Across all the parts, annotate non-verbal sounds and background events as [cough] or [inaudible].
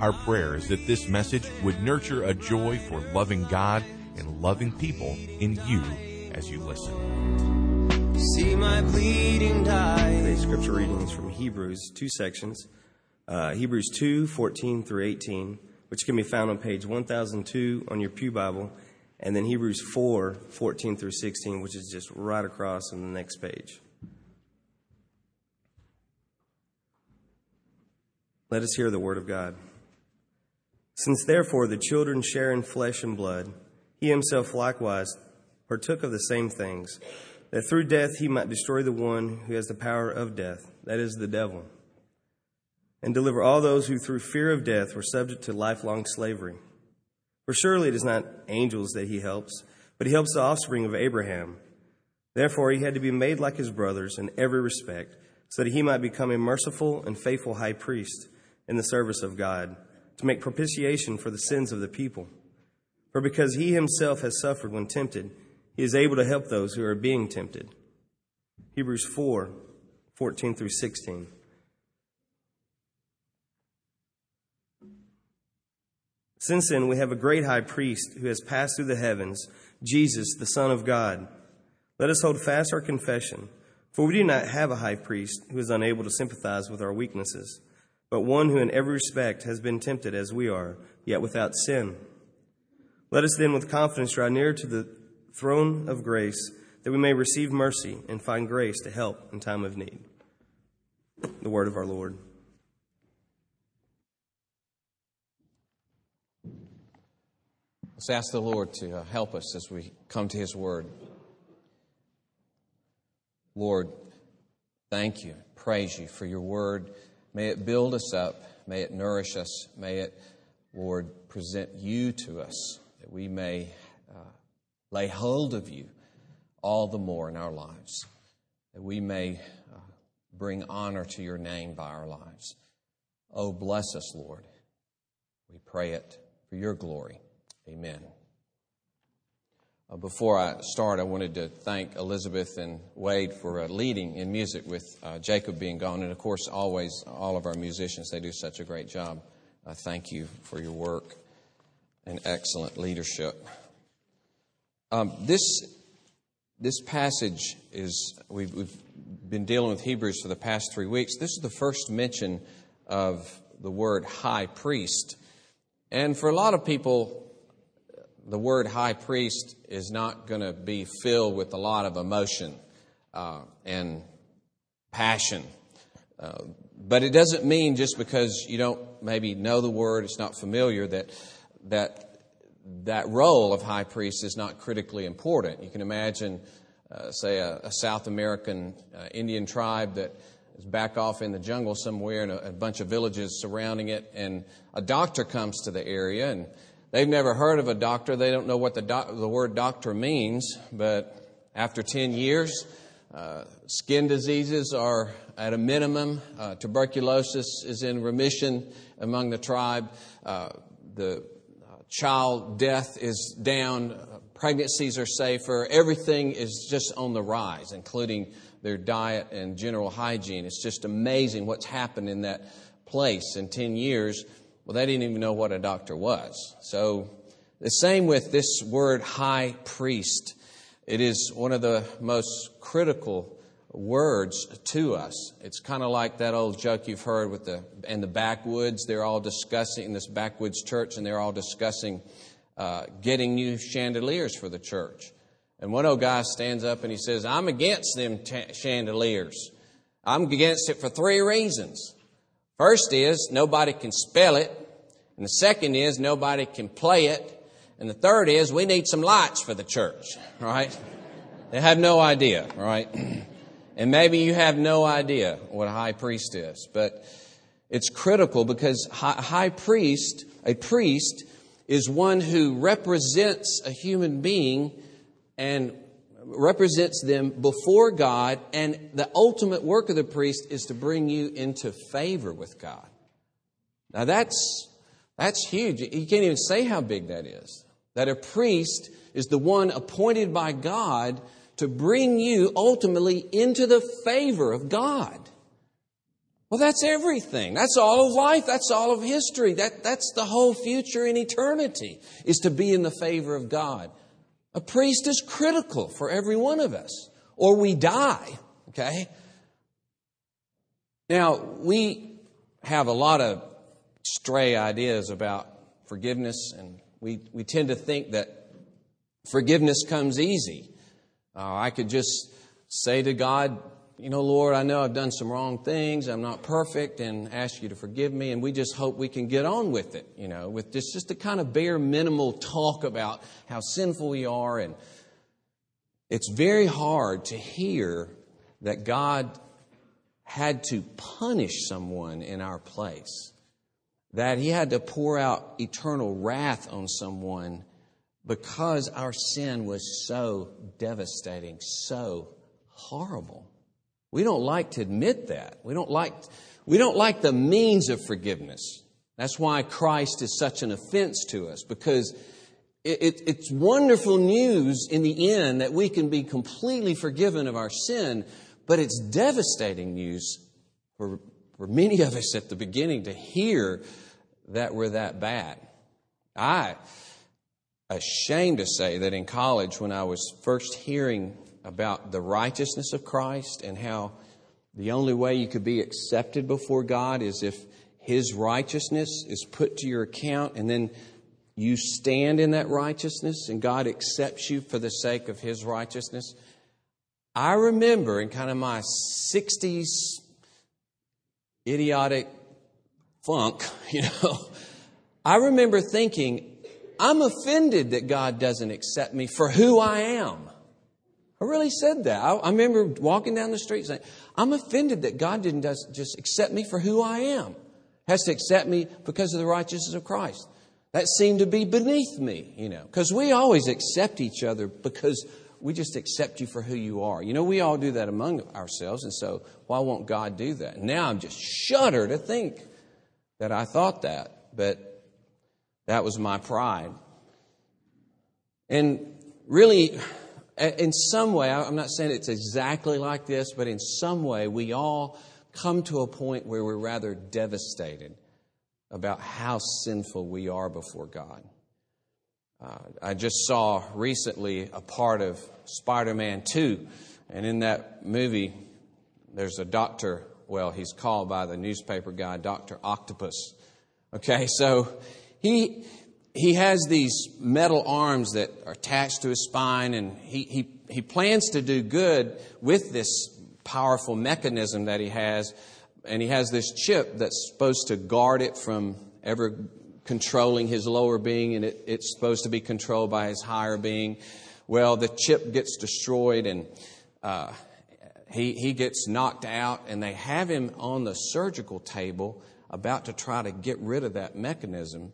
Our prayer is that this message would nurture a joy for loving God and loving people in you as you listen. See my bleeding die. Today's scripture reading is from Hebrews, two sections. Uh, Hebrews 2, 14 through 18, which can be found on page 1002 on your Pew Bible, and then Hebrews 4, 14 through 16, which is just right across on the next page. Let us hear the word of God. Since therefore the children share in flesh and blood, he himself likewise partook of the same things, that through death he might destroy the one who has the power of death, that is, the devil, and deliver all those who through fear of death were subject to lifelong slavery. For surely it is not angels that he helps, but he helps the offspring of Abraham. Therefore he had to be made like his brothers in every respect, so that he might become a merciful and faithful high priest in the service of God, to make propitiation for the sins of the people. For because he himself has suffered when tempted, he is able to help those who are being tempted. Hebrews 4 14 through 16. Since then, we have a great high priest who has passed through the heavens, Jesus, the Son of God. Let us hold fast our confession, for we do not have a high priest who is unable to sympathize with our weaknesses but one who in every respect has been tempted as we are, yet without sin. Let us then with confidence draw near to the throne of grace, that we may receive mercy and find grace to help in time of need. The word of our Lord. Let's ask the Lord to uh, help us as we come to His Word. Lord, thank you, praise you for your Word May it build us up. May it nourish us. May it, Lord, present you to us that we may uh, lay hold of you all the more in our lives, that we may uh, bring honor to your name by our lives. Oh, bless us, Lord. We pray it for your glory. Amen. Uh, before I start, I wanted to thank Elizabeth and Wade for uh, leading in music with uh, Jacob being gone. And of course, always, all of our musicians, they do such a great job. thank you for your work and excellent leadership. Um, this, this passage is, we've, we've been dealing with Hebrews for the past three weeks. This is the first mention of the word high priest. And for a lot of people, the word high priest is not going to be filled with a lot of emotion uh, and passion. Uh, but it doesn't mean just because you don't maybe know the word, it's not familiar, that that that role of high priest is not critically important. You can imagine, uh, say, a, a, South American uh, Indian tribe that is back off in the jungle somewhere, and a, a bunch of villages surrounding it, and a doctor comes to the area and They've never heard of a doctor. They don't know what the, doc- the word doctor means, but after 10 years, uh, skin diseases are at a minimum. Uh, tuberculosis is in remission among the tribe. Uh, the uh, child death is down. Pregnancies are safer. Everything is just on the rise, including their diet and general hygiene. It's just amazing what's happened in that place in 10 years. Well, they didn't even know what a doctor was. So, the same with this word high priest. It is one of the most critical words to us. It's kind of like that old joke you've heard with the and the backwoods. They're all discussing in this backwoods church, and they're all discussing uh, getting new chandeliers for the church. And one old guy stands up and he says, "I'm against them t- chandeliers. I'm against it for three reasons. First is nobody can spell it. And the second is nobody can play it. And the third is we need some lights for the church, right? They have no idea, right? [clears throat] And maybe you have no idea what a high priest is, but It's critical because high priest, a priest, is one who represents a human being and represents them before God, and the ultimate work of the priest is to bring you into favor with God. Now that's that's huge. You can't even say how big that is. That a priest is the one appointed by God to bring you ultimately into the favor of God. Well, that's everything. That's all of life. That's all of history. That, that's the whole future in eternity, is to be in the favor of God. A priest is critical for every one of us, or we die, okay? Now, we have a lot of stray ideas about forgiveness, and we, we tend to think that forgiveness comes easy. Uh, I could just say to God, you know, Lord, I know I've done some wrong things. I'm not perfect and ask you to forgive me. And we just hope we can get on with it, you know, with just, just the kind of bare minimal talk about how sinful we are. And it's very hard to hear that God had to punish someone in our place, that he had to pour out eternal wrath on someone because our sin was so devastating, so horrible. We don't like to admit that. We don't like, we don't like the means of forgiveness. That's why Christ is such an offense to us, because it, it, it's wonderful news in the end that we can be completely forgiven of our sin, but it's devastating news for, for many of us at the beginning to hear that we're that bad. I ashamed to say that in college, when I was first hearing about the righteousness of Christ and how the only way you could be accepted before God is if His righteousness is put to your account and then you stand in that righteousness and God accepts you for the sake of His righteousness. I remember in kind of my 60s idiotic funk, [laughs] you know, I remember thinking, I'm offended that God doesn't accept me for who I am. I really said that. I, I remember walking down the street saying, I'm offended that God didn't just accept me for who I am. Has to accept me because of the righteousness of Christ. That seemed to be beneath me, you know, because we always accept each other because we just accept you for who you are. You know, we all do that among ourselves, and so why won't God do that? Now I'm just shudder to think that I thought that, but that was my pride. And really, in some way, I'm not saying it's exactly like this, but in some way, we all come to a point where we're rather devastated about how sinful we are before God. Uh, I just saw recently a part of Spider Man 2, and in that movie, there's a doctor, well, he's called by the newspaper guy Dr. Octopus. Okay, so he he has these metal arms that are attached to his spine, and he, he, he plans to do good with this powerful mechanism that he has. And he has this chip that's supposed to guard it from ever controlling his lower being, and it, it's supposed to be controlled by his higher being. Well, the chip gets destroyed, and uh, he, he gets knocked out, and they have him on the surgical table about to try to get rid of that mechanism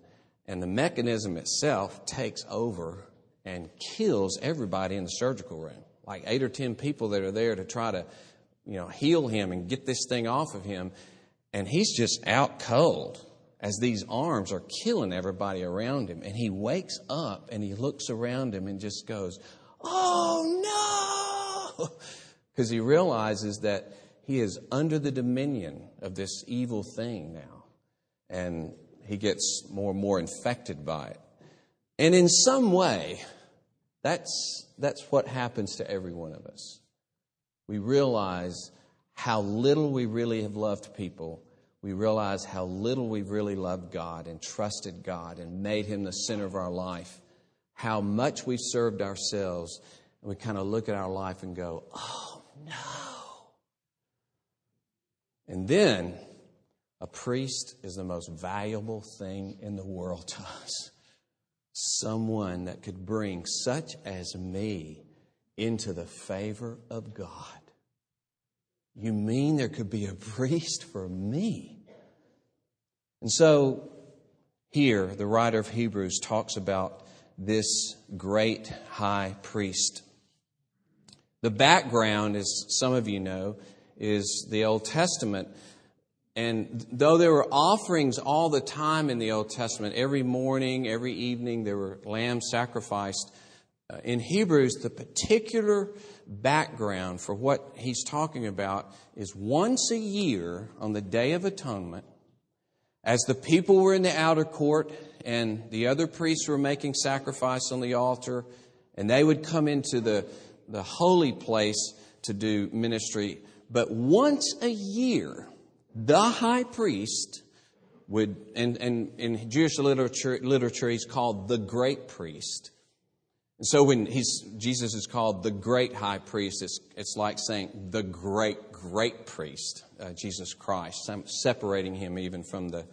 and the mechanism itself takes over and kills everybody in the surgical room. Like eight or ten people that are there to try to, you know, heal him and get this thing off of him. And he's just out cold as these arms are killing everybody around him. And he wakes up and he looks around him and just goes, Oh no! [laughs] Because he realizes that he is under the dominion of this evil thing now. And he gets more and more infected by it. And in some way, that's, that's what happens to every one of us. We realize how little we really have loved people. We realize how little we've really loved God and trusted God and made Him the center of our life. How much we've served ourselves. And we kind of look at our life and go, oh no. And then a priest is the most valuable thing in the world to us. Someone that could bring such as me into the favor of God. You mean there could be a priest for me? And so here, the writer of Hebrews talks about this great high priest. The background, as some of you know, is the Old Testament. And though there were offerings all the time in the Old Testament, every morning, every evening, there were lambs sacrificed. Uh, in Hebrews, the particular background for what he's talking about is once a year on the Day of Atonement, as the people were in the outer court and the other priests were making sacrifice on the altar, and they would come into the, the holy place to do ministry. But once a year, the high priest would, and, and in Jewish literature, literature, he's called the great priest. And so when he's, Jesus is called the great high priest, it's, it's like saying the great, great priest, uh, Jesus Christ. Separating him even from the,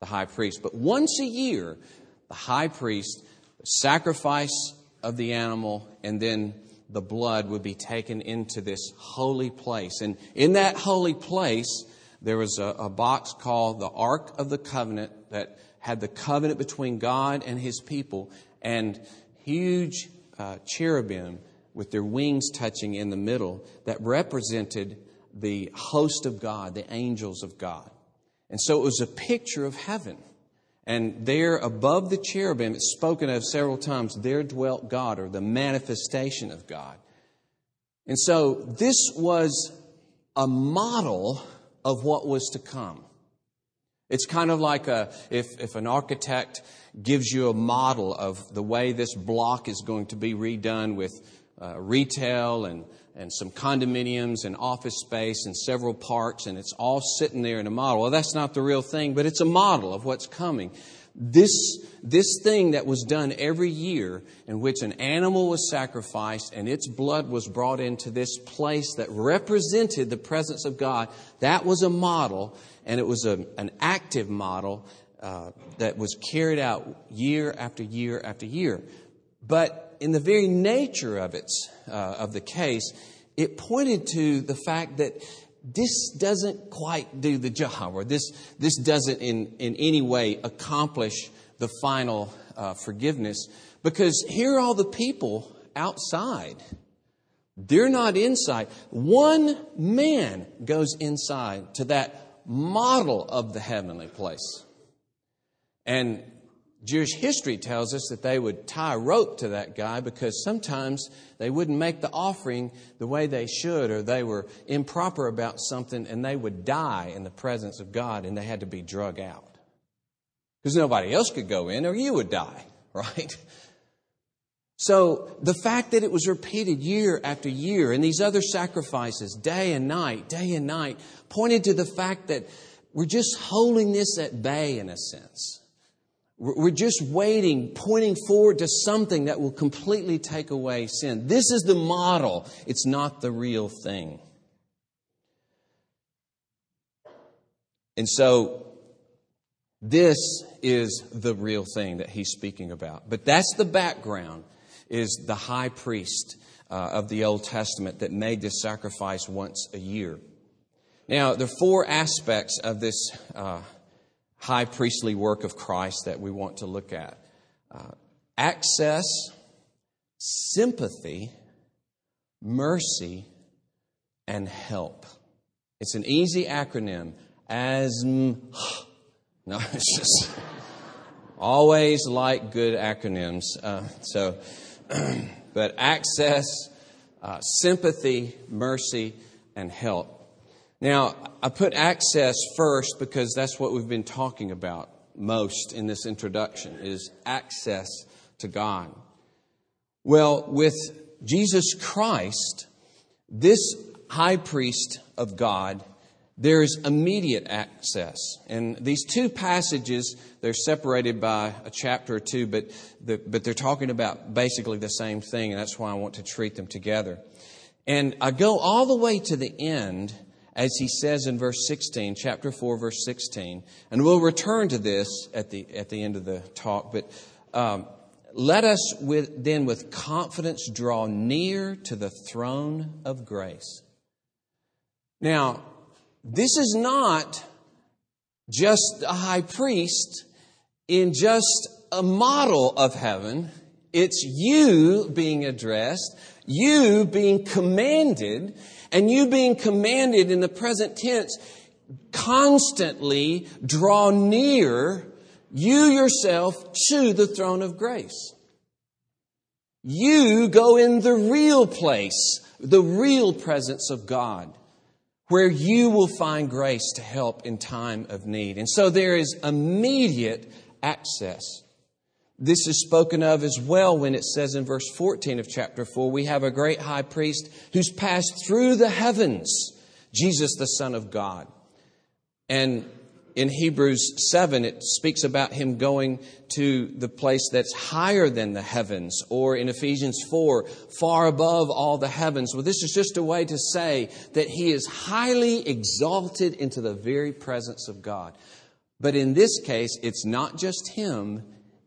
the high priest. But once a year, the high priest, the sacrifice of the animal, and then the blood would be taken into this holy place. And in that holy place, there was a, a box called the Ark of the Covenant that had the covenant between God and his people. And huge uh, cherubim with their wings touching in the middle that represented the host of God, the angels of God. And so it was a picture of heaven. And there above the cherubim, it's spoken of several times, there dwelt God, or the manifestation of God. And so this was a model of what was to come. It's kind of like a, if, if an architect gives you a model of the way this block is going to be redone with uh, retail and, and some condominiums and office space and several parks, and it's all sitting there in a model. Well, that's not the real thing, but it's a model of what's coming. This, this thing that was done every year in which an animal was sacrificed and its blood was brought into this place that represented the presence of God, that was a model and it was a, an active model uh, that was carried out year after year after year. But in the very nature of it, uh, of the case, it pointed to the fact that this doesn't quite do the job, or this, this doesn't in, in any way accomplish the final uh, forgiveness. Because here are all the people outside. They're not inside. One man goes inside to that model of the heavenly place. And Jewish history tells us that they would tie a rope to that guy because sometimes they wouldn't make the offering the way they should or they were improper about something and they would die in the presence of God and they had to be drug out. Because nobody else could go in or you would die, [laughs] right? So the fact that it was repeated year after year and these other sacrifices, day and night, day and night, pointed to the fact that we're just holding this at bay in a sense. We're just waiting, pointing forward to something that will completely take away sin. This is the model, it's not the real thing. And so, this is the real thing that he's speaking about. But that's the background is the high priest uh, of the Old Testament that made this sacrifice once a year. Now, there are four aspects of this uh, high priestly work of Christ that we want to look at uh, access, sympathy, mercy, and help. It's an easy acronym. ASM. [laughs] No, it's just always like good acronyms. Uh, so, [clears throat] but access, uh, sympathy, mercy, and help. Now, I put access first because that's what we've been talking about most in this introduction is access to God. Well, with Jesus Christ, this high priest of God there's immediate access. And these two passages, they're separated by a chapter or two, but, the, but they're talking about basically the same thing, and that's why I want to treat them together. And I go all the way to the end, as he says in verse 16, chapter 4, verse 16. And we'll return to this at the, at the end of the talk, but um, let us with, then with confidence draw near to the throne of grace. Now, this is not just a high priest in just a model of heaven. It's you being addressed, you being commanded, and you being commanded in the present tense, constantly draw near you yourself to the throne of grace. You go in the real place, the real presence of God, where you will find grace to help in time of need. And so there is immediate access. This is spoken of as well when it says in verse 14 of chapter 4 we have a great high priest who's passed through the heavens, Jesus, the Son of God. And in Hebrews 7, it speaks about him going to the place that's higher than the heavens, or in Ephesians 4, far above all the heavens. Well, this is just a way to say that he is highly exalted into the very presence of God. But in this case, it's not just him,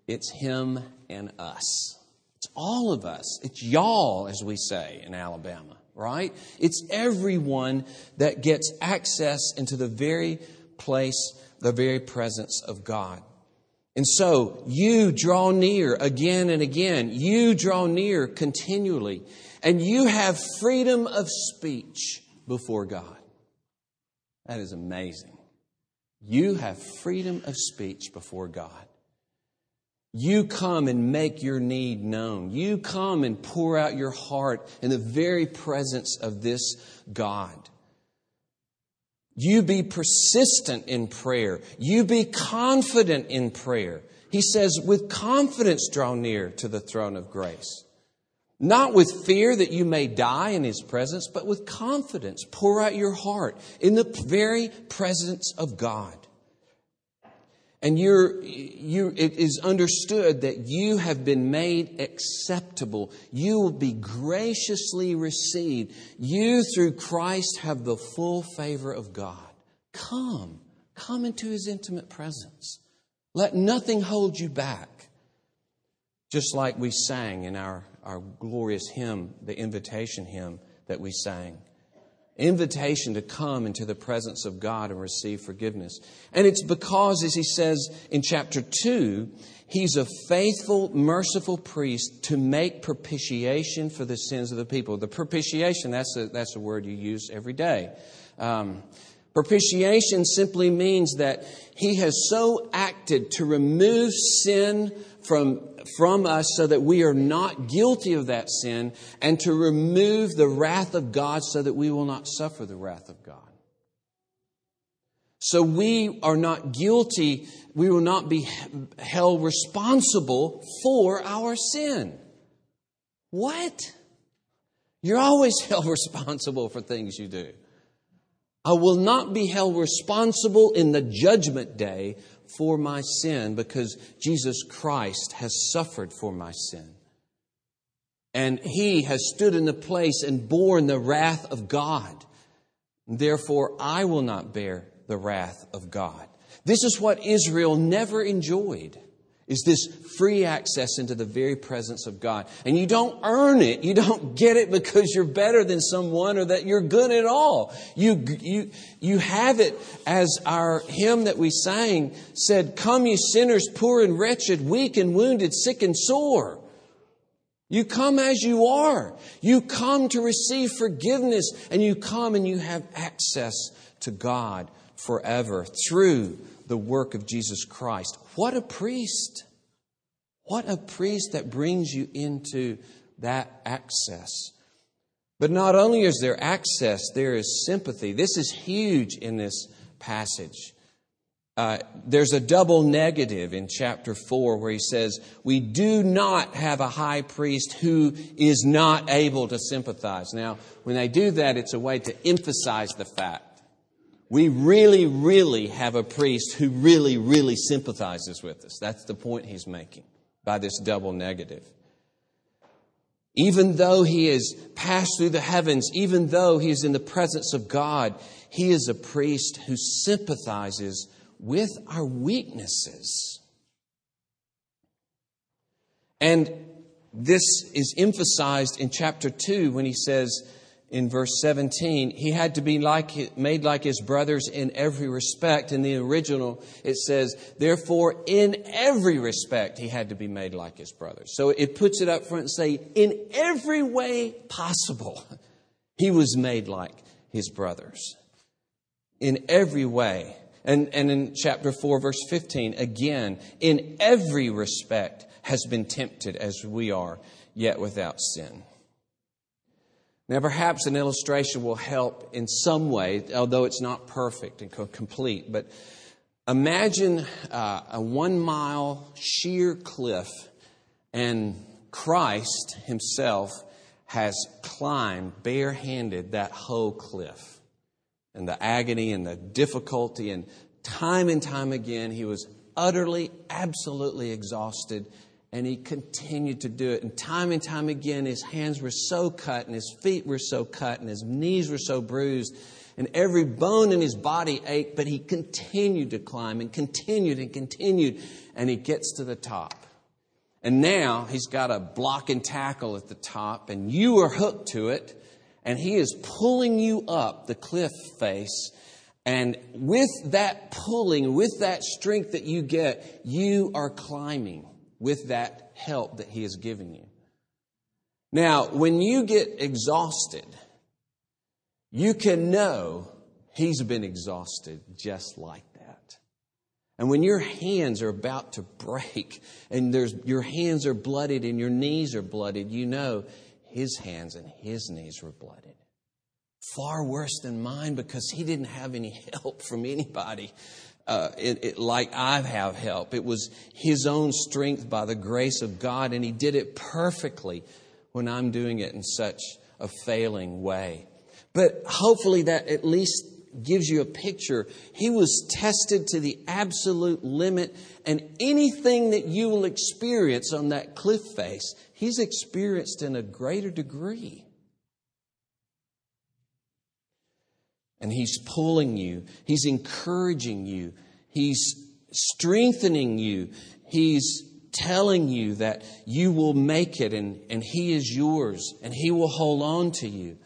it's him and us. It's all of us. It's y'all, as we say in Alabama, right? It's everyone that gets access into the very place, the very presence of God. And so you draw near again and again. You draw near continually. And you have freedom of speech before God. That is amazing. You have freedom of speech before God. You come and make your need known. You come and pour out your heart in the very presence of this God. You be persistent in prayer. You be confident in prayer. He says, with confidence draw near to the throne of grace. Not with fear that you may die in His presence, but with confidence. Pour out your heart in the very presence of God. And you're, you, it is understood that you have been made acceptable. You will be graciously received. You, through Christ, have the full favor of God. Come, come into his intimate presence. Let nothing hold you back. Just like we sang in our, our glorious hymn, the invitation hymn that we sang invitation to come into the presence of God and receive forgiveness. And it's because, as he says in chapter 2, he's a faithful, merciful priest to make propitiation for the sins of the people. The propitiation, that's a, that's a word you use every day. Um, propitiation simply means that he has so acted to remove sin from, from us so that we are not guilty of that sin and to remove the wrath of God so that we will not suffer the wrath of God. So we are not guilty, we will not be held responsible for our sin. What? You're always [laughs] held responsible for things you do. I will not be held responsible in the judgment day for my sin because Jesus Christ has suffered for my sin. And he has stood in the place and borne the wrath of God. Therefore, I will not bear the wrath of God. This is what Israel never enjoyed is this free access into the very presence of God. And you don't earn it. You don't get it because you're better than someone or that you're good at all. You, you, you have it as our hymn that we sang said, Come, you sinners, poor and wretched, weak and wounded, sick and sore. You come as you are. You come to receive forgiveness and you come and you have access to God forever through the work of Jesus Christ. What a priest! What a priest that brings you into that access. But not only is there access, there is sympathy. This is huge in this passage. Uh, there's a double negative in chapter 4 where he says, We do not have a high priest who is not able to sympathize. Now, when they do that, it's a way to emphasize the fact we really, really have a priest who really, really sympathizes with us. That's the point he's making by this double negative. Even though he has passed through the heavens, even though he is in the presence of God, he is a priest who sympathizes with our weaknesses. And this is emphasized in chapter 2 when he says, in verse 17, he had to be like, made like his brothers in every respect. In the original, it says, therefore, in every respect, he had to be made like his brothers. So it puts it up front and say, in every way possible, [laughs] he was made like his brothers. In every way. And, and in chapter 4, verse 15, again, in every respect has been tempted as we are, yet without sin. Now, perhaps an illustration will help in some way, although it's not perfect and complete. But imagine uh, a one mile sheer cliff, and Christ himself has climbed barehanded that whole cliff. And the agony and the difficulty, and time and time again, he was utterly, absolutely exhausted and he continued to do it. And time and time again, his hands were so cut, and his feet were so cut, and his knees were so bruised, and every bone in his body ached, but he continued to climb and continued and continued, and he gets to the top. And now he's got a block and tackle at the top, and you are hooked to it, and he is pulling you up the cliff face. And with that pulling, with that strength that you get, you are climbing with that help that He has given you. Now, when you get exhausted, you can know He's been exhausted just like that. And when your hands are about to break and there's, your hands are blooded and your knees are blooded, you know His hands and His knees were blooded. Far worse than mine because He didn't have any [laughs] help from anybody uh, it, it, like I have help. It was His own strength by the grace of God, and He did it perfectly when I'm doing it in such a failing way. But hopefully, that at least gives you a picture. He was tested to the absolute limit, and anything that you will experience on that cliff face, He's experienced in a greater degree. And He's pulling you, He's encouraging you, He's strengthening you, He's telling you that you will make it and, and He is yours and He will hold on to you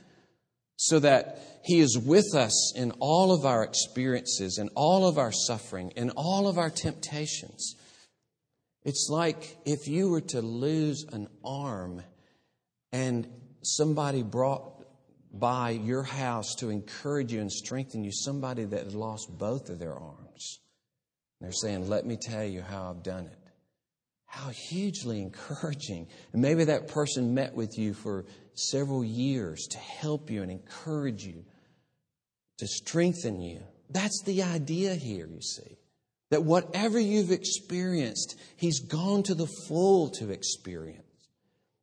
so that He is with us in all of our experiences, in all of our suffering, in all of our temptations. It's like if you were to lose an arm and somebody brought by your house to encourage you and strengthen you somebody that lost both of their arms. And they're saying, Let me tell you how I've done it. How hugely encouraging. And maybe that person met with you for several years to help you and encourage you, to strengthen you. That's the idea here, you see. That whatever you've experienced, He's gone to the full to experience.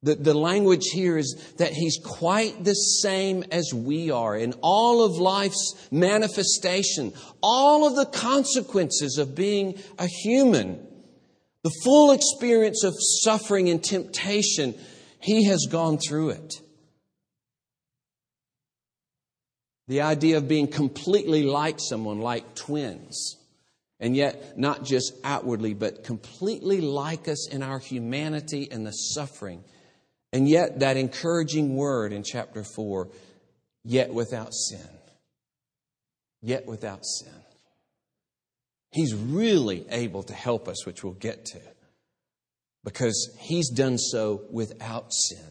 The, the language here is that he's quite the same as we are in all of life's manifestation, all of the consequences of being a human, the full experience of suffering and temptation, he has gone through it. The idea of being completely like someone, like twins, and yet not just outwardly, but completely like us in our humanity and the suffering and yet, that encouraging word in chapter 4 yet without sin. Yet without sin. He's really able to help us, which we'll get to, because he's done so without sin.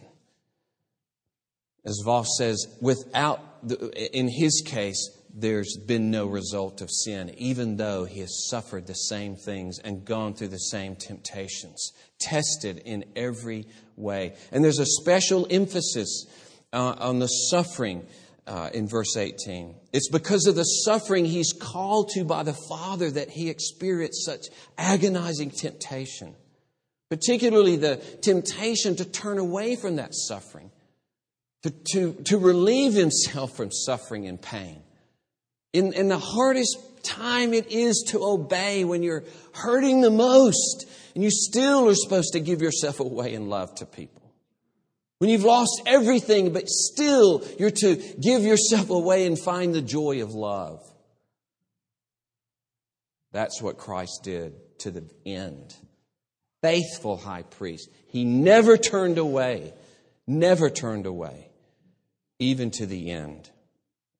As Vos says, without, the, in his case, there's been no result of sin, even though he has suffered the same things and gone through the same temptations, tested in every way. And there's a special emphasis uh, on the suffering uh, in verse 18. It's because of the suffering he's called to by the Father that he experienced such agonizing temptation, particularly the temptation to turn away from that suffering, to, to, to relieve himself from suffering and pain. In, in the hardest time it is to obey when you're hurting the most, and you still are supposed to give yourself away in love to people. When you've lost everything, but still you're to give yourself away and find the joy of love. That's what Christ did to the end. Faithful high priest. He never turned away, never turned away. even to the end.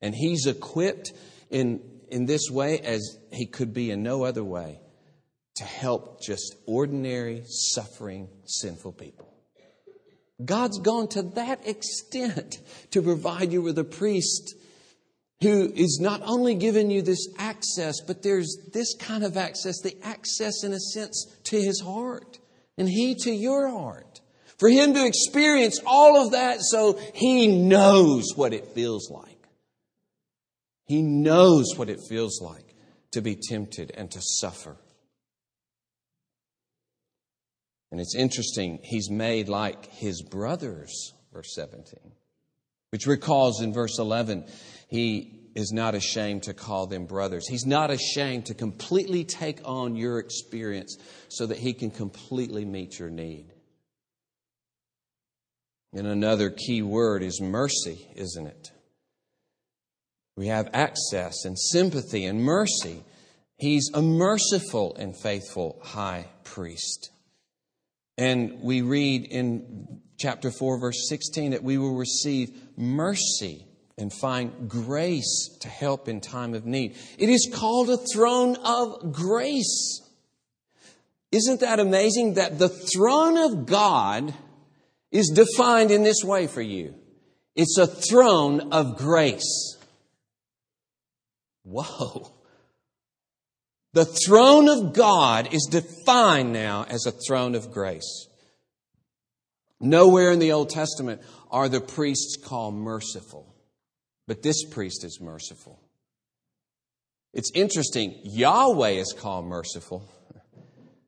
And he's equipped in, in this way as he could be in no other way to help just ordinary, suffering, sinful people. God's gone to that extent to provide you with a priest who is not only giving you this access, but there's this kind of access, the access in a sense to his heart, and he to your heart. For him to experience all of that so he knows what it feels like. He knows what it feels like to be tempted and to suffer. And it's interesting, he's made like his brothers, verse 17, which recalls in verse 11, he is not ashamed to call them brothers. He's not ashamed to completely take on your experience so that he can completely meet your need. And another key word is mercy, isn't it? We have access and sympathy and mercy. He's a merciful and faithful high priest. And we read in chapter 4, verse 16, that we will receive mercy and find grace to help in time of need. It is called a throne of grace. Isn't that amazing that the throne of God is defined in this way for you? It's a throne of grace. Whoa. The throne of God is defined now as a throne of grace. Nowhere in the Old Testament are the priests called merciful, but this priest is merciful. It's interesting, Yahweh is called merciful.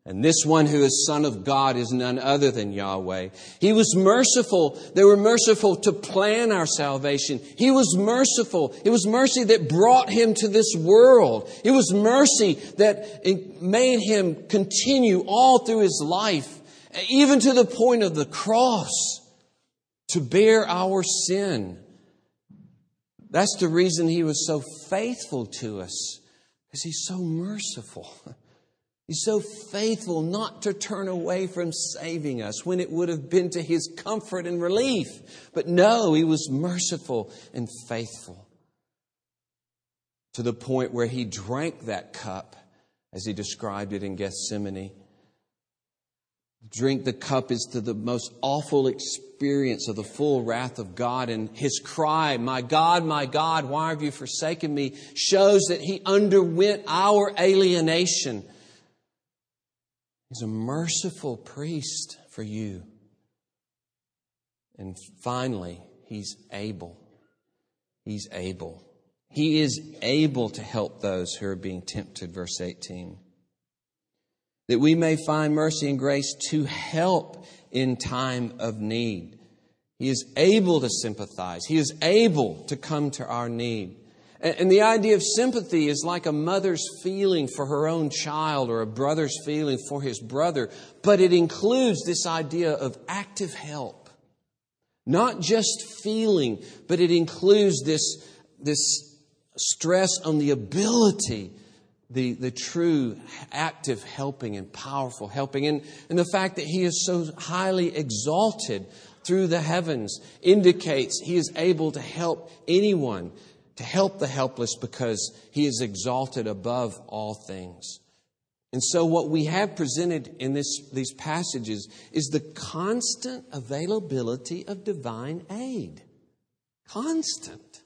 And this one who is Son of God is none other than Yahweh. He was merciful. They were merciful to plan our salvation. He was merciful. It was mercy that brought him to this world. It was mercy that made him continue all through his life, even to the point of the cross, to bear our sin. That's the reason he was so faithful to us, because he's so merciful. [laughs] He's so faithful not to turn away from saving us when it would have been to his comfort and relief. But no, he was merciful and faithful to the point where he drank that cup as he described it in Gethsemane. Drink the cup is to the most awful experience of the full wrath of God. And his cry, My God, my God, why have you forsaken me? shows that he underwent our alienation He's a merciful priest for you. And finally, He's able. He's able. He is able to help those who are being tempted, verse 18. That we may find mercy and grace to help in time of need. He is able to sympathize. He is able to come to our need. And the idea of sympathy is like a mother's feeling for her own child or a brother's feeling for his brother, but it includes this idea of active help. Not just feeling, but it includes this, this stress on the ability, the, the true active helping and powerful helping. And, and the fact that he is so highly exalted through the heavens indicates he is able to help anyone to help the helpless because he is exalted above all things. And so, what we have presented in this, these passages is the constant availability of divine aid. Constant.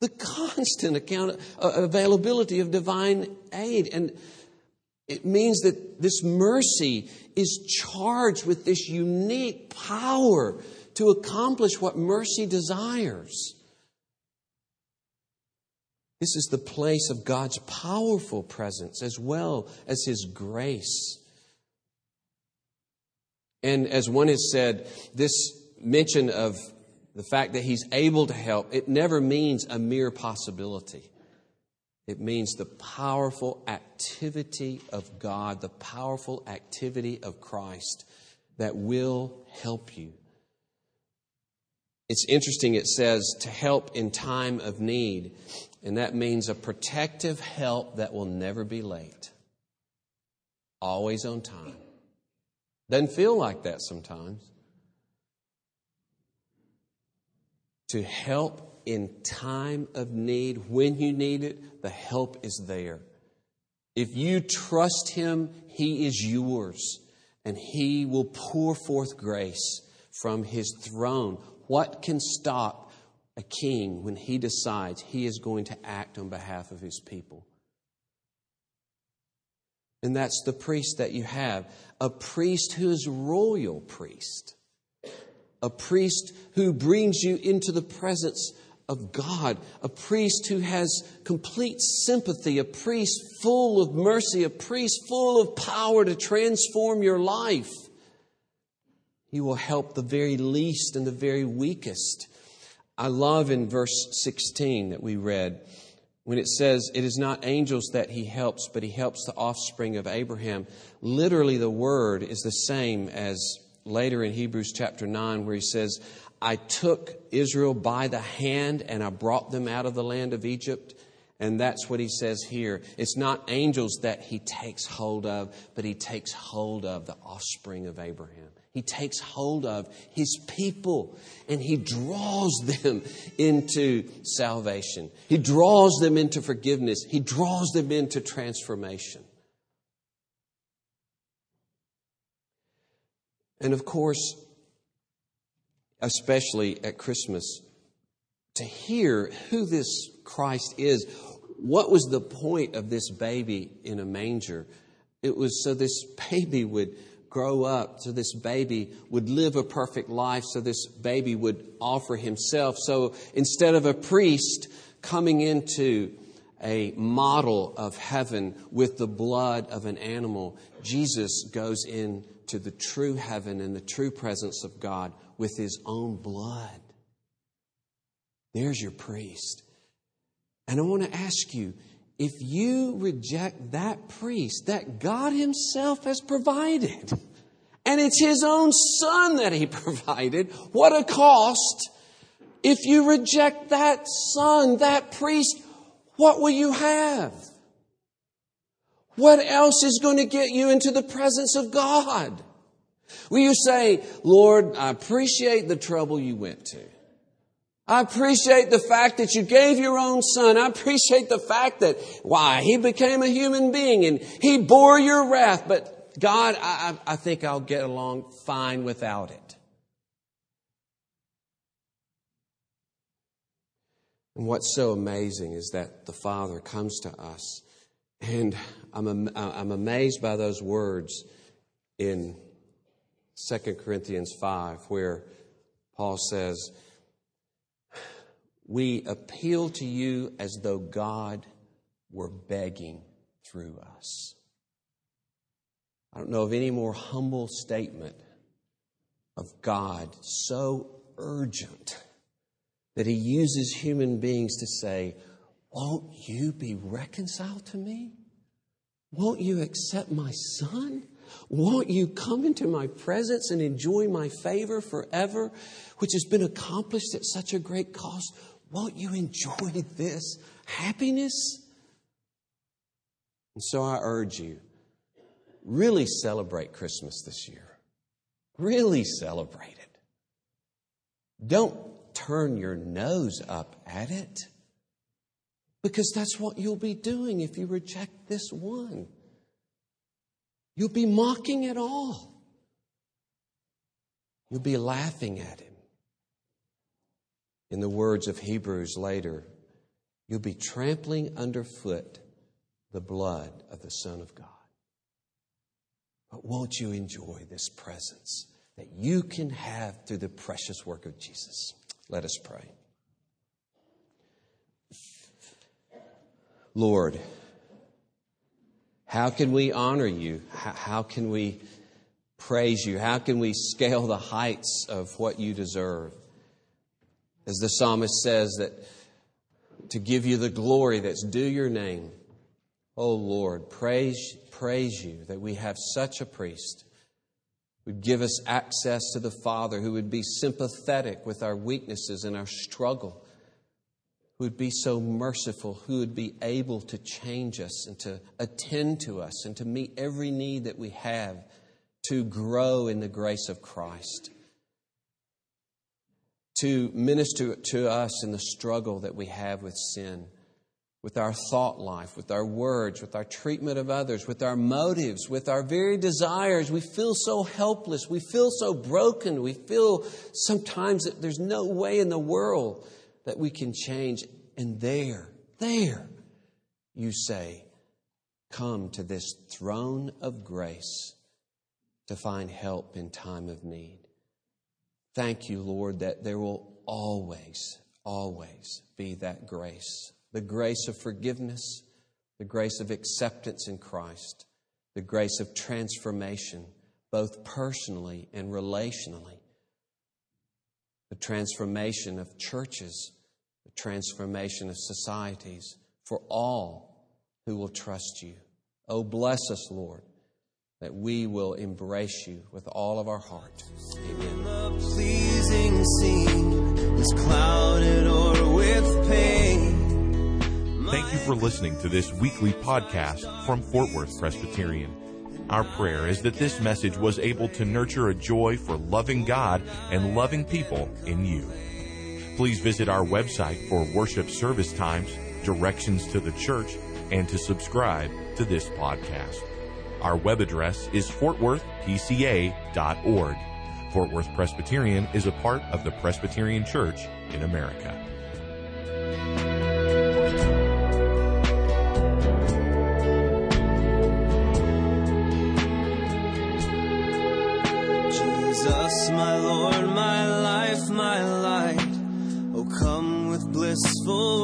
The constant account, uh, availability of divine aid. And it means that this mercy is charged with this unique power to accomplish what mercy desires. This is the place of God's powerful presence as well as His grace. And as one has said, this mention of the fact that He's able to help, it never means a mere possibility. It means the powerful activity of God, the powerful activity of Christ that will help you. It's interesting, it says to help in time of need. And that means a protective help that will never be late, always on time. Doesn't feel like that sometimes. to help in time of need. When you need it, the help is there. If you trust Him, He is yours, and He will pour forth grace from His throne. What can stop a king when he decides he is going to act on behalf of his people? And that's the priest that you have a priest who is royal priest, a priest who brings you into the presence of God, a priest who has complete sympathy, a priest full of mercy, a priest full of power to transform your life. He will help the very least and the very weakest. I love in verse 16 that we read when it says, It is not angels that he helps, but he helps the offspring of Abraham. Literally, the word is the same as later in Hebrews chapter 9, where he says, I took Israel by the hand and I brought them out of the land of Egypt. And that's what he says here. It's not angels that he takes hold of, but he takes hold of the offspring of Abraham. He takes hold of his people and he draws them into salvation. He draws them into forgiveness. He draws them into transformation. And of course, especially at Christmas, to hear who this Christ is. What was the point of this baby in a manger? It was so this baby would grow up, so this baby would live a perfect life, so this baby would offer himself. So instead of a priest coming into a model of heaven with the blood of an animal, Jesus goes into the true heaven and the true presence of God with his own blood. There's your priest. And I want to ask you if you reject that priest that God Himself has provided, and it's His own Son that He [laughs] provided, what a cost. If you reject that Son, that priest, what will you have? What else is going to get you into the presence of God? Will you say, Lord, I appreciate the trouble you went to. I appreciate the fact that you gave your own son. I appreciate the fact that, why, he became a human being and he bore your wrath. But God, I, I think I'll get along fine without it. And what's so amazing is that the Father comes to us. And I'm, I'm amazed by those words in 2 Corinthians 5, where Paul says, we appeal to you as though God were begging through us. I don't know of any more humble statement of God so urgent that he uses human beings to say, Won't you be reconciled to me? Won't you accept my son? Won't you come into my presence and enjoy my favor forever, which has been accomplished at such a great cost? Won't you enjoy [laughs] this happiness? And so I urge you, really celebrate Christmas this year. Really celebrate it. Don't turn your nose up at it because that's what you'll be doing if you reject this one. You'll be mocking it all. You'll be laughing at him. In the words of Hebrews later, you'll be trampling underfoot the blood of the Son of God. But won't you enjoy this presence that you can have through the precious work of Jesus? Let us pray. Lord, how can we honor you? How can we praise you? How can we scale the heights of what you deserve? As the psalmist says, that to give you the glory that's due your name. Oh Lord, praise, praise you that we have such a priest would give us access to the Father, who would be sympathetic with our weaknesses and our struggle, who would be so merciful, who would be able to change us and to attend to us and to meet every need that we have to grow in the grace of Christ. To minister to us in the struggle that we have with sin, with our thought life, with our words, with our treatment of others, with our motives, with our very desires. We feel so helpless. We feel so broken. We feel sometimes that there's no way in the world that we can change. And there, there, you say, come to this throne of grace to find help in time of need. Thank you, Lord, that there will always, always be that grace the grace of forgiveness, the grace of acceptance in Christ, the grace of transformation, both personally and relationally, the transformation of churches, the transformation of societies for all who will trust you. Oh, bless us, Lord that we will embrace you with all of our heart. Amen. The pleasing scene is clouded or with pain. Thank you for listening to this weekly podcast from Fort Worth Presbyterian. Our prayer is that this message was able to nurture a joy for loving God and loving people in you. Please visit our website for worship service times, directions to the church, and to subscribe to this podcast. Our web address is fortworthpca.org. Fort Worth Presbyterian is a part of the Presbyterian Church in America. Jesus, my Lord, my life, my light. Oh, come with blissful